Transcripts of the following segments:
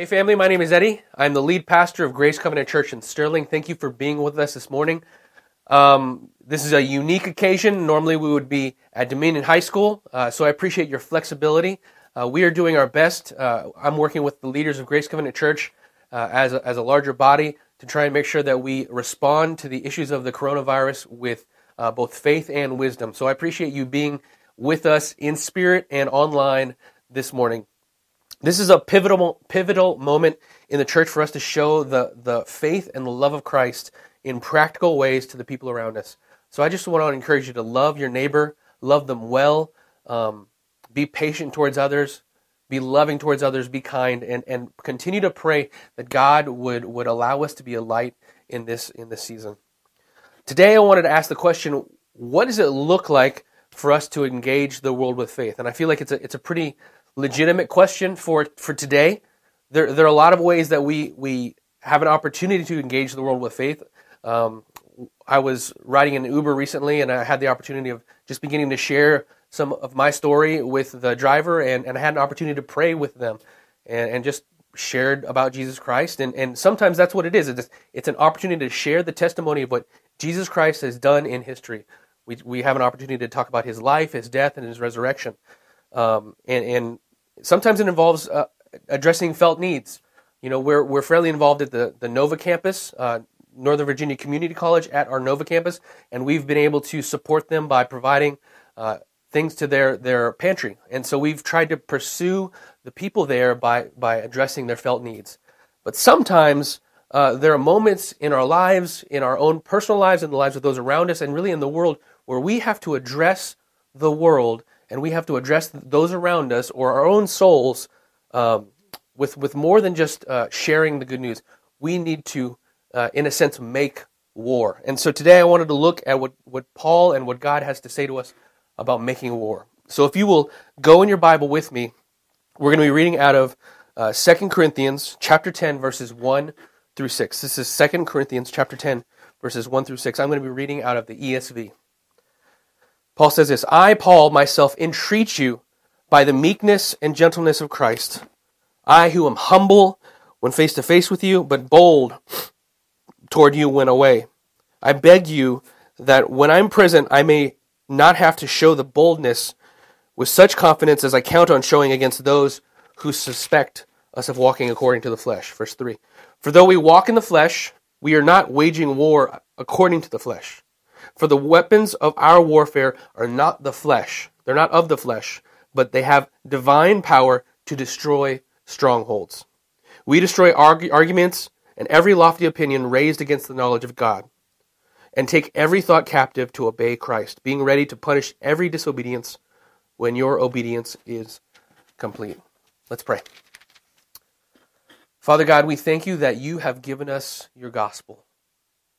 Hey, family, my name is Eddie. I'm the lead pastor of Grace Covenant Church in Sterling. Thank you for being with us this morning. Um, this is a unique occasion. Normally, we would be at Dominion High School, uh, so I appreciate your flexibility. Uh, we are doing our best. Uh, I'm working with the leaders of Grace Covenant Church uh, as, a, as a larger body to try and make sure that we respond to the issues of the coronavirus with uh, both faith and wisdom. So I appreciate you being with us in spirit and online this morning. This is a pivotal pivotal moment in the church for us to show the the faith and the love of Christ in practical ways to the people around us. So I just want to encourage you to love your neighbor, love them well, um, be patient towards others, be loving towards others, be kind, and and continue to pray that God would would allow us to be a light in this in this season. Today, I wanted to ask the question: What does it look like for us to engage the world with faith? And I feel like it's a it's a pretty legitimate question for for today. There there are a lot of ways that we we have an opportunity to engage the world with faith. Um, I was riding in Uber recently, and I had the opportunity of just beginning to share some of my story with the driver, and, and I had an opportunity to pray with them, and, and just shared about Jesus Christ. And, and sometimes that's what it is. It's, it's an opportunity to share the testimony of what Jesus Christ has done in history. We, we have an opportunity to talk about his life, his death, and his resurrection. Um, and, and sometimes it involves uh, addressing felt needs. You know, we're, we're fairly involved at the, the Nova campus, uh, Northern Virginia Community College at our Nova campus, and we've been able to support them by providing uh, things to their, their pantry. And so we've tried to pursue the people there by, by addressing their felt needs. But sometimes uh, there are moments in our lives, in our own personal lives, in the lives of those around us, and really in the world, where we have to address the world and we have to address those around us or our own souls um, with with more than just uh, sharing the good news. We need to, uh, in a sense, make war. And so today I wanted to look at what what Paul and what God has to say to us about making war. So if you will go in your Bible with me, we're going to be reading out of uh, 2 Corinthians chapter 10 verses 1 through 6. This is 2 Corinthians chapter 10 verses 1 through 6. I'm going to be reading out of the ESV. Paul says this I, Paul, myself, entreat you by the meekness and gentleness of Christ. I, who am humble when face to face with you, but bold toward you when away. I beg you that when I'm present, I may not have to show the boldness with such confidence as I count on showing against those who suspect us of walking according to the flesh. Verse 3 For though we walk in the flesh, we are not waging war according to the flesh. For the weapons of our warfare are not the flesh, they're not of the flesh, but they have divine power to destroy strongholds. We destroy arg- arguments and every lofty opinion raised against the knowledge of God, and take every thought captive to obey Christ, being ready to punish every disobedience when your obedience is complete. Let's pray. Father God, we thank you that you have given us your gospel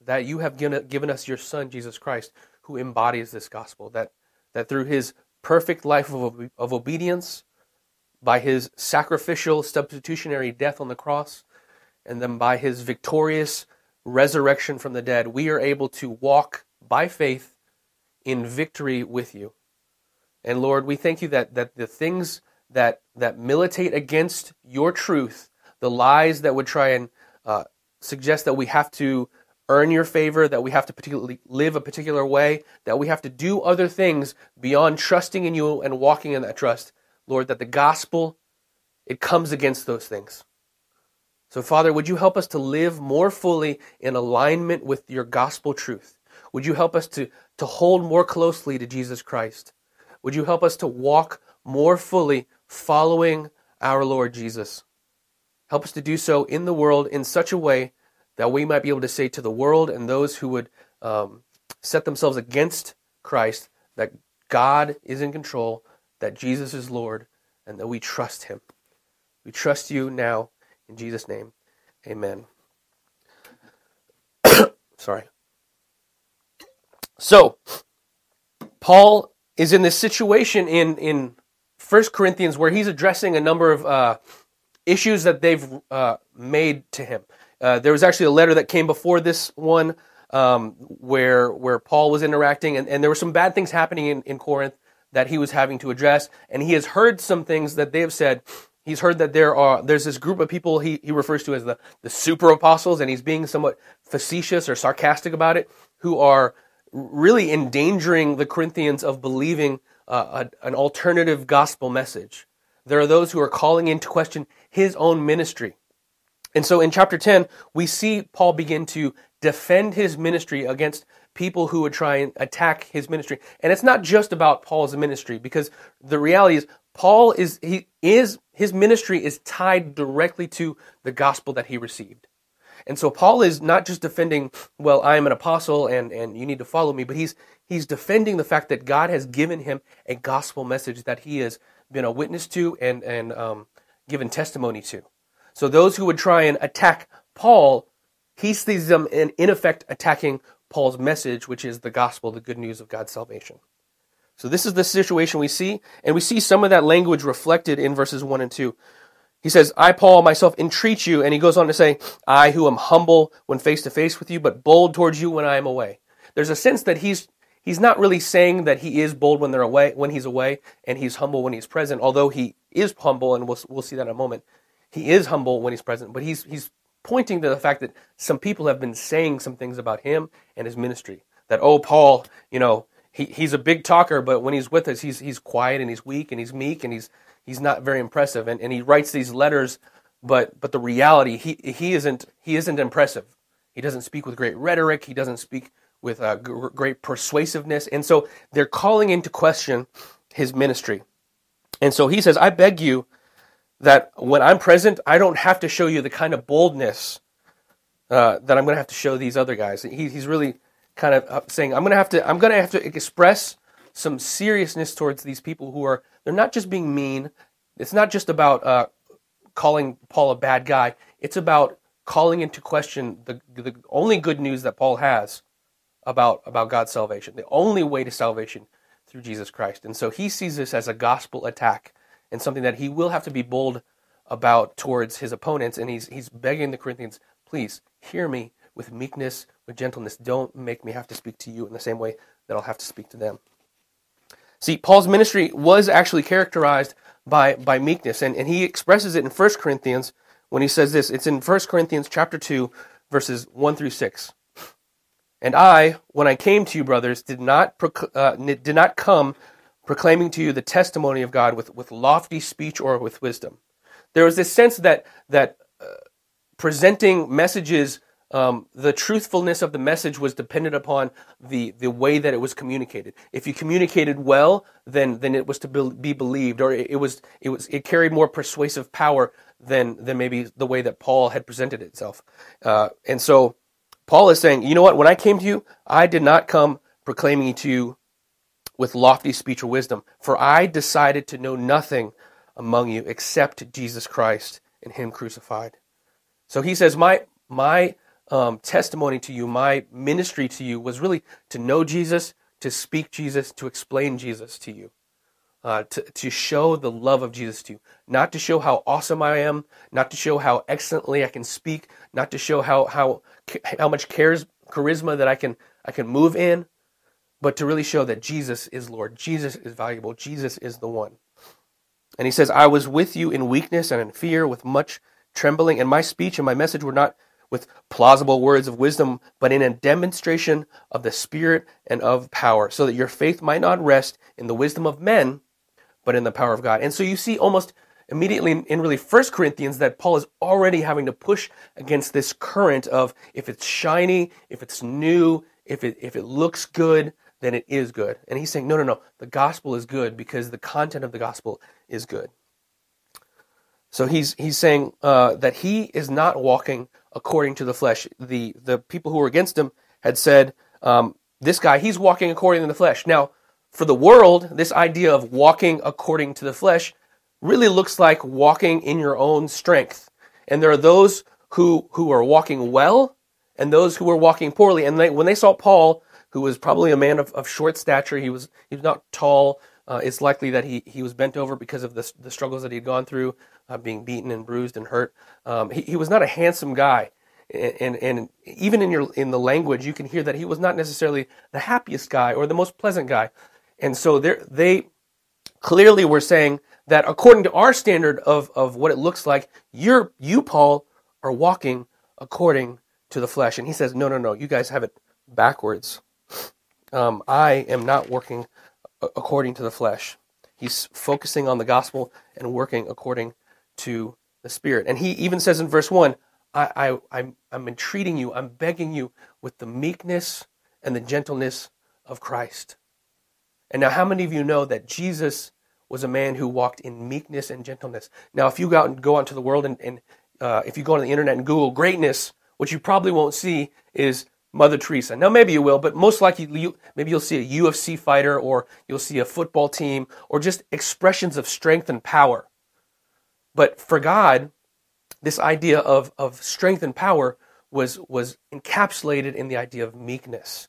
that you have given, us your Son, Jesus Christ, who embodies this gospel, that, that through his perfect life of, of obedience, by his sacrificial substitutionary death on the cross, and then by his victorious resurrection from the dead, we are able to walk by faith in victory with you. And Lord, we thank you that, that the things that, that militate against your truth, the lies that would try and uh, suggest that we have to earn your favor, that we have to particularly live a particular way, that we have to do other things beyond trusting in you and walking in that trust. Lord, that the gospel, it comes against those things. So, Father, would you help us to live more fully in alignment with your gospel truth? Would you help us to, to hold more closely to Jesus Christ? Would you help us to walk more fully following our Lord Jesus? Help us to do so in the world in such a way that we might be able to say to the world and those who would um, set themselves against Christ that God is in control, that Jesus is Lord, and that we trust Him. We trust you now in Jesus' name. Amen. Sorry. So, Paul is in this situation in, in 1 Corinthians where he's addressing a number of uh, issues that they've uh, made to him. Uh, there was actually a letter that came before this one um, where where Paul was interacting, and, and there were some bad things happening in, in Corinth that he was having to address, and he has heard some things that they have said he's heard that there are there's this group of people he, he refers to as the, the super apostles, and he's being somewhat facetious or sarcastic about it, who are really endangering the Corinthians of believing uh, a, an alternative gospel message. There are those who are calling into question his own ministry. And so in chapter 10, we see Paul begin to defend his ministry against people who would try and attack his ministry. And it's not just about Paul's ministry because the reality is Paul is he is his ministry is tied directly to the gospel that he received. And so Paul is not just defending, well, I am an apostle and, and you need to follow me, but he's he's defending the fact that God has given him a gospel message that he has been a witness to and, and um, given testimony to. So those who would try and attack Paul, he sees them in, in effect attacking Paul's message, which is the gospel, the good news of God's salvation. So this is the situation we see, and we see some of that language reflected in verses 1 and 2. He says, I, Paul, myself entreat you, and he goes on to say, I who am humble when face to face with you, but bold towards you when I am away. There's a sense that he's he's not really saying that he is bold when they're away when he's away and he's humble when he's present, although he is humble, and we'll we'll see that in a moment. He is humble when he's present, but he's he's pointing to the fact that some people have been saying some things about him and his ministry. That, oh, Paul, you know, he, he's a big talker, but when he's with us, he's he's quiet and he's weak and he's meek and he's he's not very impressive. And, and he writes these letters, but but the reality he he isn't he isn't impressive. He doesn't speak with great rhetoric. He doesn't speak with uh, g- great persuasiveness. And so they're calling into question his ministry. And so he says, I beg you that when I'm present, I don't have to show you the kind of boldness uh, that I'm going to have to show these other guys. He, he's really kind of uh, saying I'm going to have to I'm going to have to express some seriousness towards these people who are they're not just being mean. It's not just about uh, calling Paul a bad guy. It's about calling into question the the only good news that Paul has about about God's salvation. The only way to salvation through Jesus Christ. And so he sees this as a gospel attack and something that he will have to be bold about towards his opponents and he's he's begging the Corinthians, please hear me with meekness, with gentleness. Don't make me have to speak to you in the same way that I'll have to speak to them. See, Paul's ministry was actually characterized by, by meekness, and, and he expresses it in 1 Corinthians when he says this. It's in 1 Corinthians chapter 2, verses 1 through 6. And I, when I came to you, brothers, did not, uh, did not come proclaiming to you the testimony of God with, with lofty speech or with wisdom. There was this sense that, that uh, presenting messages um, the truthfulness of the message was dependent upon the, the way that it was communicated. If you communicated well, then, then it was to be believed, or it, it, was, it, was, it carried more persuasive power than, than maybe the way that Paul had presented itself. Uh, and so Paul is saying, you know what, when I came to you, I did not come proclaiming to you with lofty speech or wisdom, for I decided to know nothing among you except Jesus Christ and Him crucified. So he says, my, my um, testimony to you, my ministry to you was really to know Jesus, to speak Jesus, to explain Jesus to you, uh, to, to show the love of Jesus to you. Not to show how awesome I am, not to show how excellently I can speak, not to show how, how, how much cares, charisma that I can, I can move in, but to really show that Jesus is Lord. Jesus is valuable. Jesus is the one. And he says, I was with you in weakness and in fear, with much trembling, and my speech and my message were not with plausible words of wisdom, but in a demonstration of the Spirit and of power, so that your faith might not rest in the wisdom of men, but in the power of God. And so you see almost immediately in, really First Corinthians that Paul is already having to push against this current of if it's shiny, if it's new, if it if it looks good, then it is good. And he's saying, no, no, no, the gospel is good because the content of the gospel is good. So he's he's saying uh, that he is not walking according to the flesh. The the people who were against him had said, um, "This guy, he's walking according to the flesh." Now, for the world, this idea of walking according to the flesh really looks like walking in your own strength. And there are those who who are walking well, and those who are walking poorly. And they, when they saw Paul, who was probably a man of, of short stature, he was he was not tall. Uh, it's likely that he, he was bent over because of the, the struggles that he had gone through uh, being beaten and bruised and hurt. Um, he, he was not a handsome guy. And, and, and even in your in the language, you can hear that he was not necessarily the happiest guy or the most pleasant guy. And so they clearly were saying that according to our standard of, of what it looks like, you're, you, Paul, are walking according to the flesh. And he says, no, no, no, you guys have it backwards. Um, I am not working according to the flesh. He's focusing on the gospel and working according to the Spirit. And he even says in verse 1, I, I, I'm, I'm entreating you, I'm begging you with the meekness and the gentleness of Christ. And now, how many of you know that Jesus was a man who walked in meekness and gentleness? Now, if you go out and go out into the world and, and uh, if you go on the internet and Google greatness, what you probably won't see is Mother Teresa. Now, maybe you will, but most likely, you, maybe you'll see a UFC fighter or you'll see a football team or just expressions of strength and power. But for God, this idea of, of strength and power was, was encapsulated in the idea of meekness,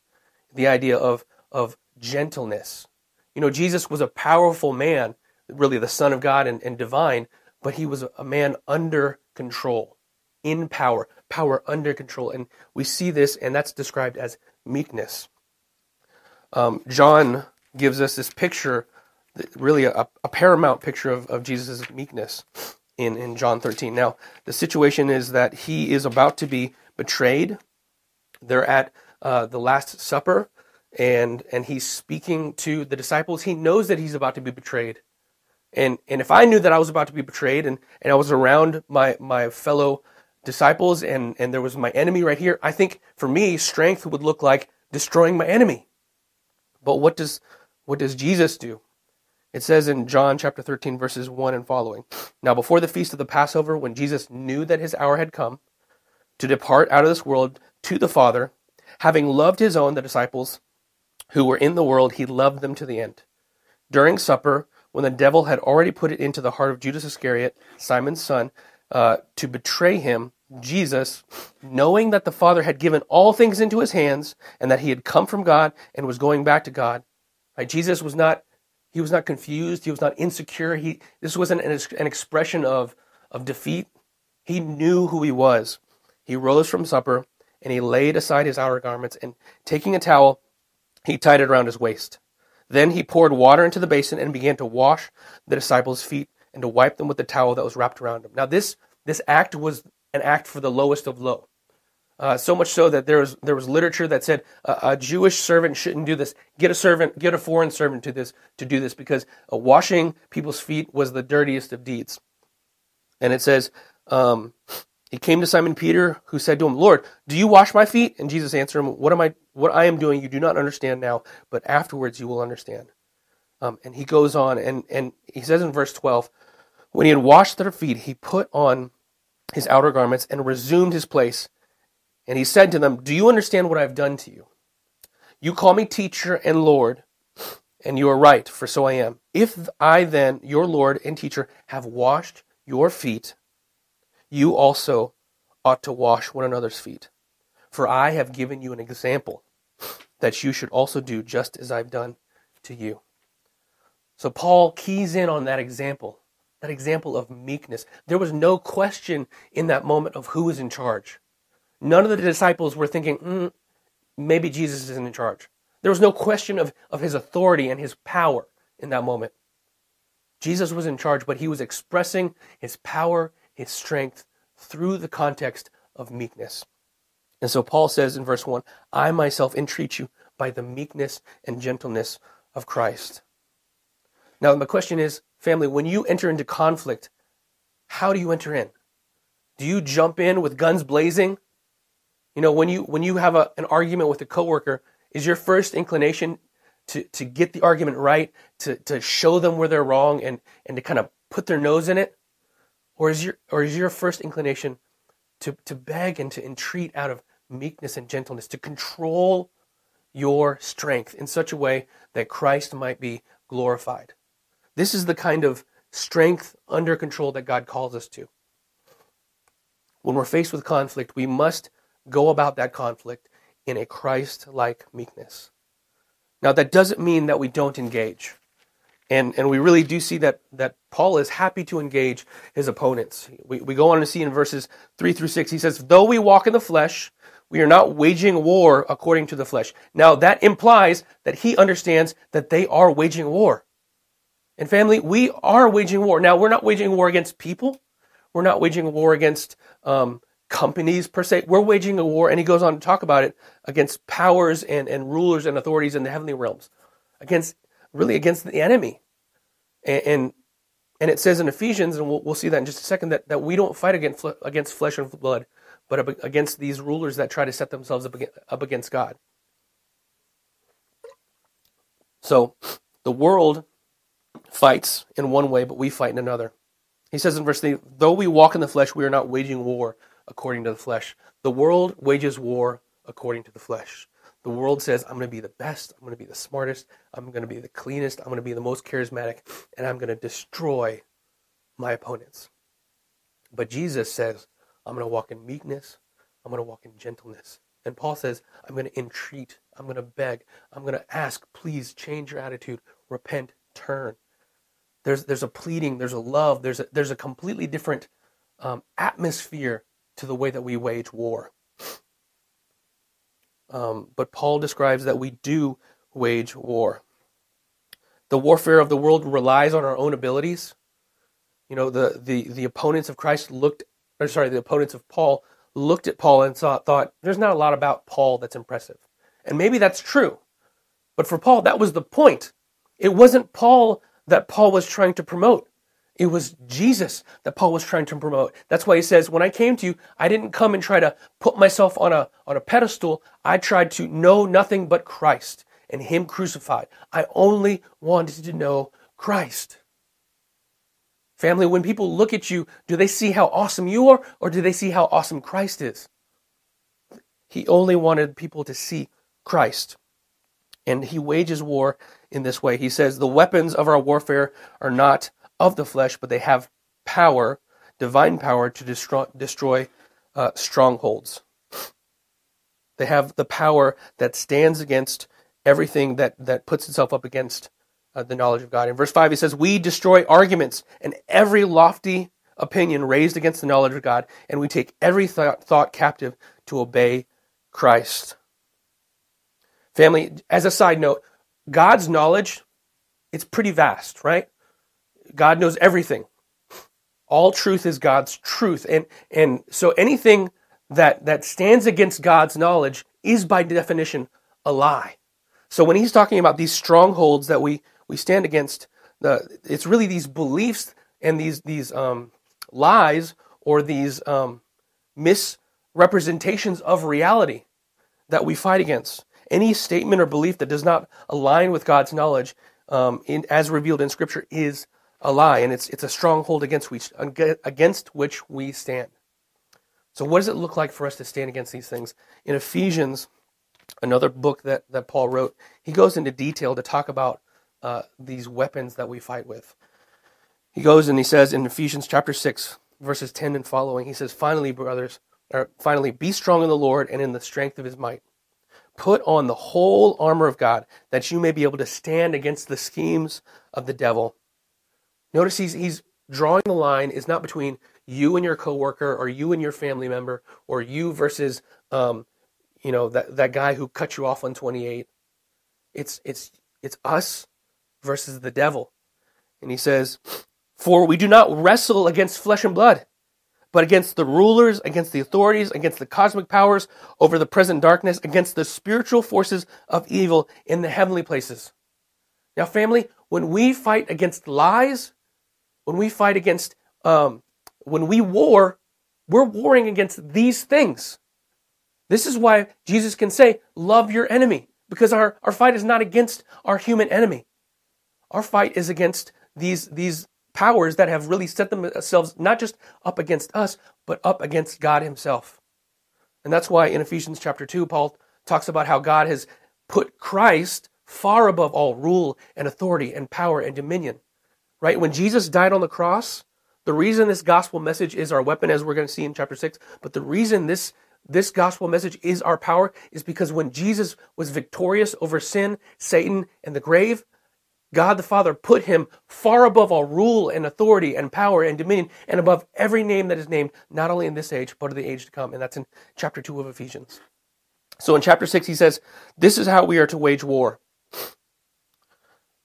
the idea of, of gentleness. You know, Jesus was a powerful man, really the Son of God and, and divine, but he was a man under control, in power, power under control. And we see this, and that's described as meekness. Um, John gives us this picture, really a, a paramount picture of, of Jesus' meekness in, in John 13. Now, the situation is that he is about to be betrayed. They're at uh, the Last Supper, and and he's speaking to the disciples. He knows that he's about to be betrayed. And and if I knew that I was about to be betrayed and, and I was around my, my fellow disciples and, and there was my enemy right here, I think for me strength would look like destroying my enemy. But what does what does Jesus do? It says in John chapter 13 verses 1 and following. Now before the feast of the Passover when Jesus knew that his hour had come to depart out of this world to the Father, having loved his own the disciples who were in the world, he loved them to the end. During supper, when the devil had already put it into the heart of Judas Iscariot, Simon's son, uh, to betray him, Jesus, knowing that the Father had given all things into his hands and that he had come from God and was going back to God, right? Jesus was not he was not confused. He was not insecure. He this wasn't an, an expression of of defeat. He knew who he was. He rose from supper and he laid aside his outer garments and taking a towel, he tied it around his waist. Then he poured water into the basin and began to wash the disciples' feet and to wipe them with the towel that was wrapped around him. Now, this, this act was an act for the lowest of low. Uh, so much so that there was, there was literature that said uh, a Jewish servant shouldn't do this. Get a servant, get a foreign servant to this to do this because uh, washing people's feet was the dirtiest of deeds. And it says, um, he came to Simon Peter, who said to him, Lord, do you wash my feet? And Jesus answered him, What am I what I am doing you do not understand now, but afterwards you will understand. Um, and he goes on and, and he says in verse 12, when he had washed their feet, he put on his outer garments and resumed his place. And he said to them, Do you understand what I have done to you? You call me teacher and Lord, and you are right, for so I am. If I then, your Lord and teacher, have washed your feet, you also ought to wash one another's feet. For I have given you an example that you should also do just as I've done to you. So Paul keys in on that example, that example of meekness. There was no question in that moment of who was in charge. None of the disciples were thinking, mm, maybe Jesus isn't in charge. There was no question of, of his authority and his power in that moment. Jesus was in charge, but he was expressing his power his strength through the context of meekness. And so Paul says in verse 1 I myself entreat you by the meekness and gentleness of Christ. Now, the question is, family, when you enter into conflict, how do you enter in? Do you jump in with guns blazing? You know, when you when you have a, an argument with a coworker, is your first inclination to, to get the argument right, to, to show them where they're wrong and, and to kind of put their nose in it? Or is your, or is your first inclination to, to beg and to entreat out of meekness and gentleness, to control your strength in such a way that Christ might be glorified? This is the kind of strength under control that God calls us to. When we're faced with conflict, we must go about that conflict in a Christ like meekness. Now, that doesn't mean that we don't engage. And, and we really do see that, that Paul is happy to engage his opponents. We, we go on to see in verses 3 through 6, he says, Though we walk in the flesh, we are not waging war according to the flesh. Now, that implies that he understands that they are waging war. And family, we are waging war. Now, we're not waging war against people. We're not waging a war against um, companies per se. We're waging a war, and he goes on to talk about it, against powers and, and rulers and authorities in the heavenly realms, against really against the enemy. And, and, and it says in Ephesians, and we'll, we'll see that in just a second, that, that we don't fight against, against flesh and blood, but against these rulers that try to set themselves up up against God. So the world fights in one way, but we fight in another. He says in verse 3 Though we walk in the flesh, we are not waging war according to the flesh. The world wages war according to the flesh. The world says, I'm going to be the best, I'm going to be the smartest, I'm going to be the cleanest, I'm going to be the most charismatic, and I'm going to destroy my opponents. But Jesus says, I'm going to walk in meekness, I'm going to walk in gentleness. And Paul says, I'm going to entreat, I'm going to beg, I'm going to ask, please change your attitude, repent, turn. There's, there's a pleading, there's a love, there's a, there's a completely different um, atmosphere to the way that we wage war. Um, but Paul describes that we do wage war. The warfare of the world relies on our own abilities. You know, the, the, the opponents of Christ looked, or sorry, the opponents of Paul looked at Paul and thought, there's not a lot about Paul that's impressive. And maybe that's true. But for Paul, that was the point. It wasn't Paul that Paul was trying to promote. It was Jesus that Paul was trying to promote. That's why he says, when I came to you, I didn't come and try to put myself on a, on a pedestal. I tried to know nothing but Christ and him crucified. I only wanted to know Christ. Family, when people look at you, do they see how awesome you are or do they see how awesome Christ is? He only wanted people to see Christ. And he wages war in this way. He says, The weapons of our warfare are not of the flesh, but they have power, divine power, to destroy, destroy uh, strongholds. They have the power that stands against everything that, that puts itself up against uh, the knowledge of God. In verse 5, he says, We destroy arguments and every lofty opinion raised against the knowledge of God, and we take every thought, thought captive to obey Christ. Family, as a side note, God's knowledge, it's pretty vast, right? God knows everything. All truth is God's truth. And, and so anything that, that stands against God's knowledge is by definition a lie. So when he's talking about these strongholds that we, we stand against, the, it's really these beliefs and these, these um, lies or these um, misrepresentations of reality that we fight against. Any statement or belief that does not align with God's knowledge, um, in, as revealed in Scripture, is a lie, and it's it's a stronghold against which against which we stand. So, what does it look like for us to stand against these things? In Ephesians, another book that that Paul wrote, he goes into detail to talk about uh, these weapons that we fight with. He goes and he says in Ephesians chapter six, verses ten and following, he says, "Finally, brothers, or finally, be strong in the Lord and in the strength of His might." Put on the whole armor of God that you may be able to stand against the schemes of the devil. Notice he's, he's drawing the line is not between you and your coworker or you and your family member or you versus um, you know that, that guy who cut you off on 28 it's it's it's us versus the devil and he says for we do not wrestle against flesh and blood but against the rulers against the authorities against the cosmic powers over the present darkness against the spiritual forces of evil in the heavenly places now family when we fight against lies when we fight against, um, when we war, we're warring against these things. This is why Jesus can say, love your enemy, because our, our fight is not against our human enemy. Our fight is against these, these powers that have really set themselves not just up against us, but up against God Himself. And that's why in Ephesians chapter 2, Paul talks about how God has put Christ far above all rule and authority and power and dominion right? When Jesus died on the cross, the reason this gospel message is our weapon, as we're going to see in chapter 6, but the reason this, this gospel message is our power is because when Jesus was victorious over sin, Satan, and the grave, God the Father put him far above all rule and authority and power and dominion and above every name that is named, not only in this age, but in the age to come. And that's in chapter 2 of Ephesians. So in chapter 6, he says, This is how we are to wage war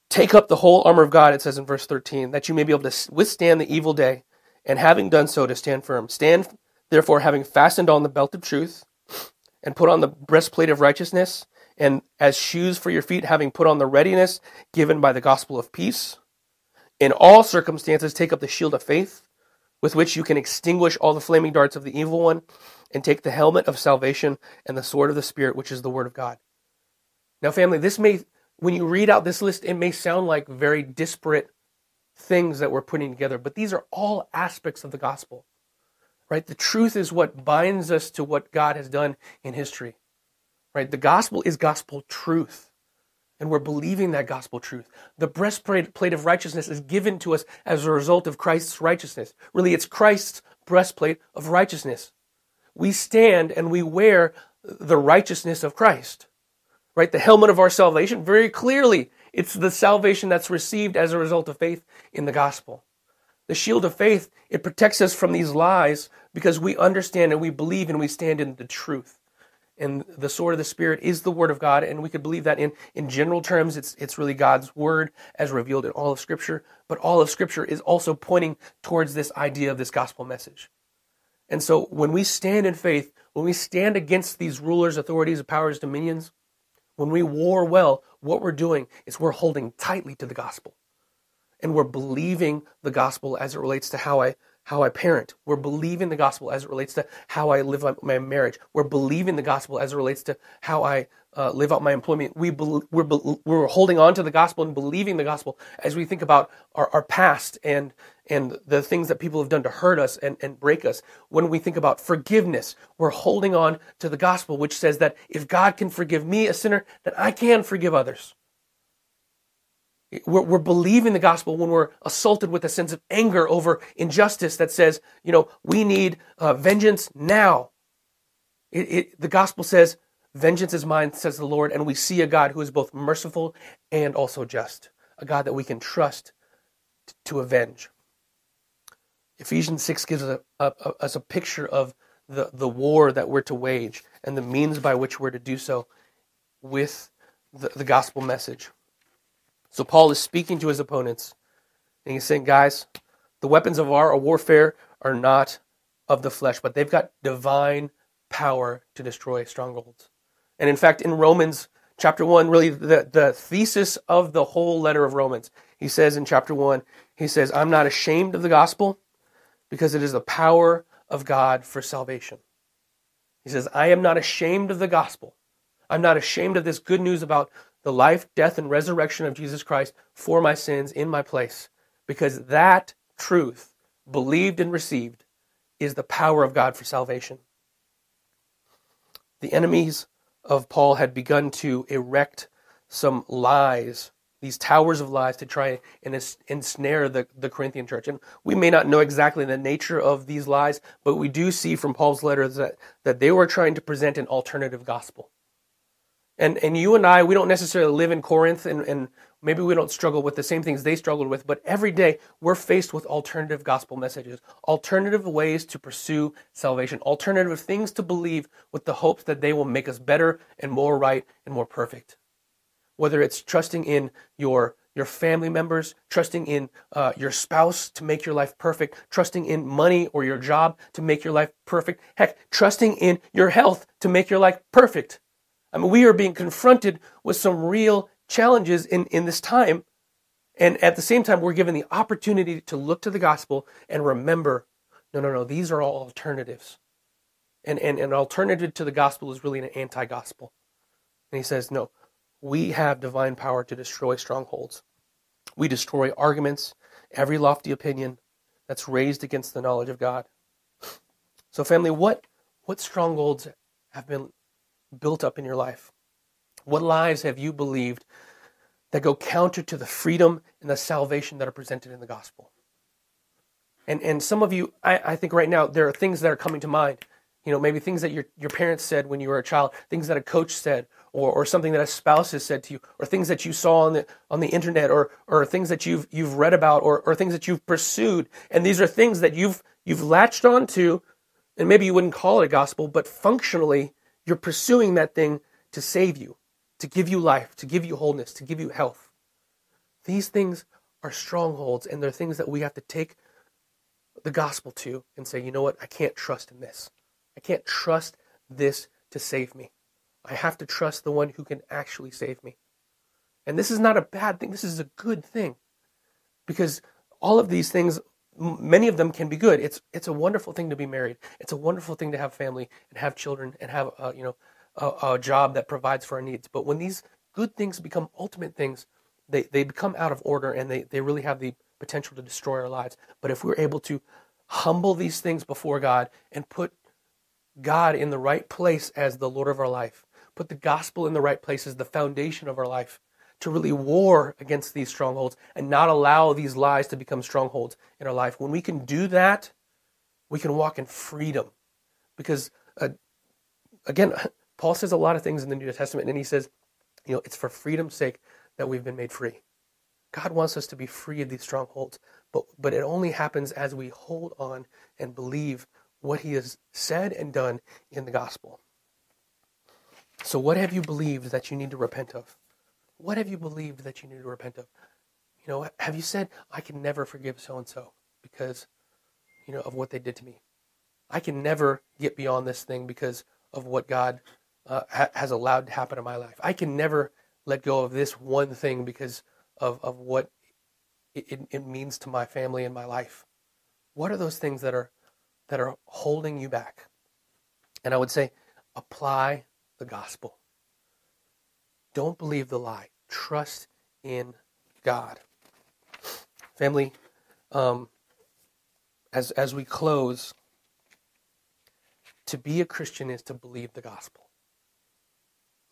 Take up the whole armor of God, it says in verse 13, that you may be able to withstand the evil day, and having done so, to stand firm. Stand, therefore, having fastened on the belt of truth, and put on the breastplate of righteousness, and as shoes for your feet, having put on the readiness given by the gospel of peace. In all circumstances, take up the shield of faith, with which you can extinguish all the flaming darts of the evil one, and take the helmet of salvation and the sword of the Spirit, which is the word of God. Now, family, this may, when you read out this list, it may sound like very disparate things that we're putting together, but these are all aspects of the gospel, right? The truth is what binds us to what God has done in history, right? The gospel is gospel truth, and we're believing that gospel truth. The breastplate of righteousness is given to us as a result of Christ's righteousness. Really, it's Christ's breastplate of righteousness. We stand and we wear the righteousness of Christ right? The helmet of our salvation, very clearly, it's the salvation that's received as a result of faith in the gospel. The shield of faith, it protects us from these lies because we understand and we believe and we stand in the truth. And the sword of the Spirit is the word of God, and we could believe that in, in general terms, it's, it's really God's word as revealed in all of Scripture. But all of Scripture is also pointing towards this idea of this gospel message. And so when we stand in faith, when we stand against these rulers, authorities, powers, dominions, when we war well, what we're doing is we're holding tightly to the gospel. And we're believing the gospel as it relates to how I how I parent. We're believing the gospel as it relates to how I live my marriage. We're believing the gospel as it relates to how I uh, live out my employment. We be, we're, be, we're holding on to the gospel and believing the gospel as we think about our, our past and and the things that people have done to hurt us and, and break us. When we think about forgiveness, we're holding on to the gospel, which says that if God can forgive me, a sinner, then I can forgive others. We're, we're believing the gospel when we're assaulted with a sense of anger over injustice that says, you know, we need uh, vengeance now. It, it, the gospel says, vengeance is mine, says the Lord, and we see a God who is both merciful and also just, a God that we can trust to, avenge. Ephesians 6 gives us a, a, us a picture of the, the war that we're to wage and the means by which we're to do so with the, the gospel message. So Paul is speaking to his opponents, and he's saying, guys, the weapons of our warfare are not of the flesh, but they've got divine power to destroy strongholds. And in fact, in Romans chapter 1, really the, the thesis of the whole letter of Romans, he says in chapter 1, he says, I'm not ashamed of the gospel because it is the power of God for salvation. He says, I am not ashamed of the gospel. I'm not ashamed of this good news about the life, death, and resurrection of Jesus Christ for my sins in my place, because that truth, believed and received, is the power of God for salvation. The enemies of Paul had begun to erect some lies these towers of lies to try and ensnare the, the Corinthian church. And we may not know exactly the nature of these lies, but we do see from Paul's letters that, that they were trying to present an alternative gospel. And, and you and I, we don't necessarily live in Corinth, and, and maybe we don't struggle with the same things they struggled with, but every day we're faced with alternative gospel messages, alternative ways to pursue salvation, alternative things to believe with the hopes that they will make us better and more right and more perfect whether it's trusting in your your family members, trusting in uh, your spouse to make your life perfect, trusting in money or your job to make your life perfect, heck, trusting in your health to make your life perfect. I mean, we are being confronted with some real challenges in, in this time. And at the same time, we're given the opportunity to look to the gospel and remember no, no, no, these are all alternatives. And, and an alternative to the gospel is really an anti gospel. And he says, no, we have divine power to destroy strongholds. We destroy arguments, every lofty opinion that's raised against the knowledge of God. So, family, what, what strongholds have been built up in your life? What lies have you believed that go counter to the freedom and the salvation that are presented in the gospel? And, and some of you, I, I think right now, there are things that are coming to mind. You know, maybe things that your, your parents said when you were a child, things that a coach said, or, or something that a spouse has said to you, or things that you saw on the on the internet, or or things that you've you've read about, or, or things that you've pursued. And these are things that you've you've latched onto, and maybe you wouldn't call it a gospel, but functionally you're pursuing that thing to save you, to give you life, to give you wholeness, to give you health. These things are strongholds, and they're things that we have to take the gospel to and say, you know what? I can't trust in this. I can't trust this to save me. I have to trust the one who can actually save me. And this is not a bad thing. This is a good thing. Because all of these things, many of them can be good. It's it's a wonderful thing to be married. It's a wonderful thing to have family and have children and have a, you know a, a job that provides for our needs. But when these good things become ultimate things, they, they become out of order and they, they really have the potential to destroy our lives. But if we're able to humble these things before God and put God in the right place as the Lord of our life, put the gospel in the right place as the foundation of our life, to really war against these strongholds and not allow these lies to become strongholds in our life. When we can do that, we can walk in freedom. Because, uh, again, Paul says a lot of things in the New Testament, and he says, you know, it's for freedom's sake that we've been made free. God wants us to be free of these strongholds, but, but it only happens as we hold on and believe what he has said and done in the gospel. So, what have you believed that you need to repent of? What have you believed that you need to repent of? You know, have you said, I can never forgive so and so because, you know, of what they did to me? I can never get beyond this thing because of what God uh, ha- has allowed to happen in my life. I can never let go of this one thing because of, of what it, it, it means to my family and my life. What are those things that are that are holding you back? And I would say, apply the gospel. Don't believe the lie. Trust in God. Family, um, as as we close, to be a Christian is to believe the gospel.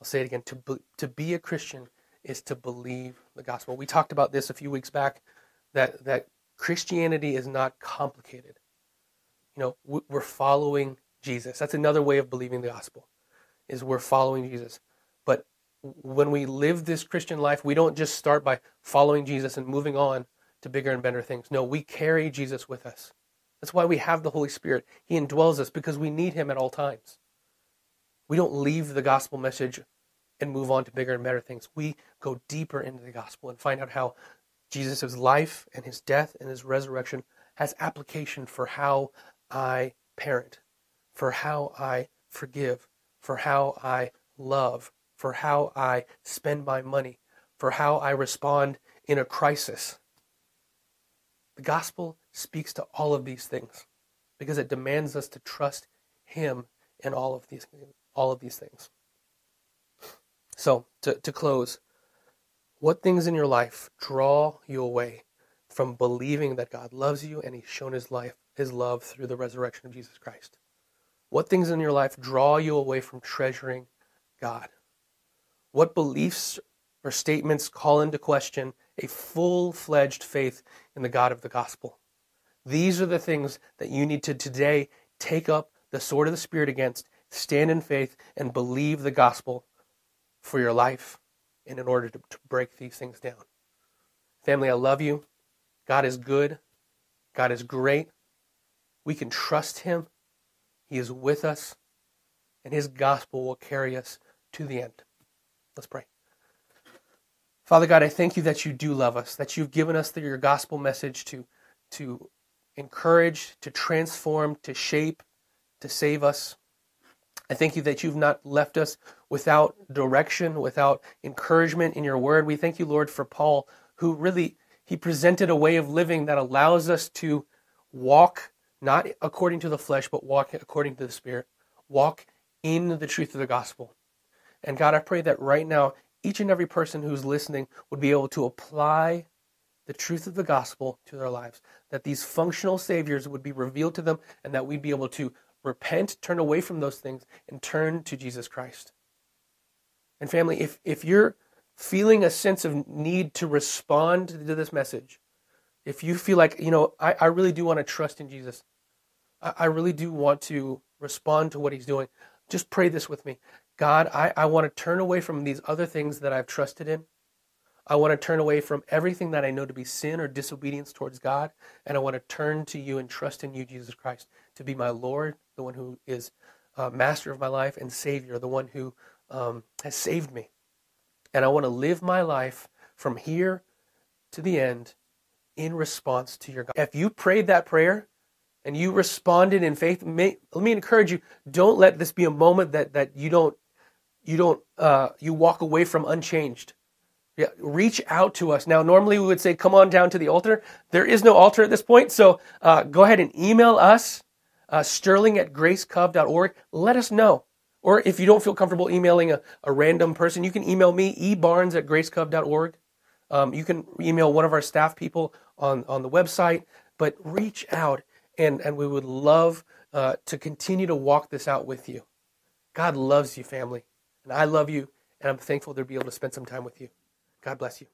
I'll say it again. To be, to be a Christian is to believe the gospel. We talked about this a few weeks back. That that Christianity is not complicated. You know, we're following Jesus. That's another way of believing the gospel. Is we're following Jesus. When we live this Christian life, we don't just start by following Jesus and moving on to bigger and better things. No, we carry Jesus with us. That's why we have the Holy Spirit. He indwells us because we need Him at all times. We don't leave the gospel message and move on to bigger and better things. We go deeper into the gospel and find out how Jesus' life and his death and his resurrection has application for how I parent, for how I forgive, for how I love, for how I spend my money, for how I respond in a crisis. The gospel speaks to all of these things because it demands us to trust him in all of these all of these things. So, to, to close, what things in your life draw you away from believing that God loves you and He's shown His life, His love through the resurrection of Jesus Christ? What things in your life draw you away from treasuring God? What beliefs or statements call into question a full fledged faith in the God of the gospel? These are the things that you need to today take up the sword of the Spirit against, stand in faith, and believe the gospel for your life and in order to, to break these things down. Family, I love you. God is good. God is great. We can trust Him. He is with us, and His gospel will carry us to the end. Let's pray. Father God, I thank you that you do love us, that you've given us your gospel message to, to encourage, to transform, to shape, to save us. I thank you that you've not left us without direction, without encouragement in your word. We thank you, Lord, for Paul, who really he presented a way of living that allows us to walk not according to the flesh, but walk according to the Spirit. Walk in the truth of the gospel. And God, I pray that right now, each and every person who's listening would be able to apply the truth of the gospel to their lives, that these functional saviors would be revealed to them, and that we'd be able to repent, turn away from those things, and turn to Jesus Christ. And family, if, if you're feeling a sense of need to respond to this message, if you feel like, you know, I, I really do want to trust in Jesus, I, I really do want to respond to what he's doing, just pray this with me. God, I, I want to turn away from these other things that I've trusted in. I want to turn away from everything that I know to be sin or disobedience towards God, and I want to turn to you and trust in you, Jesus Christ, to be my Lord, the one who is uh, master of my life, and Savior, the one who um, has saved me. And I want to live my life from here to the end in response to your God. If you prayed that prayer and you responded in faith, may, let me encourage you, don't let this be a moment that, that you don't, you don't, uh, you walk away from unchanged. Yeah, reach out to us. Now, normally we would say, come on down to the altar. There is no altar at this point. So uh, go ahead and email us, uh, sterling at gracecov.org. Let us know. Or if you don't feel comfortable emailing a, a random person, you can email me, ebarnes at gracecov.org. Um, you can email one of our staff people on, on the website, but reach out and, and we would love uh, to continue to walk this out with you. God loves you, family, and I love you, and I'm thankful to be able to spend some time with you. God bless you.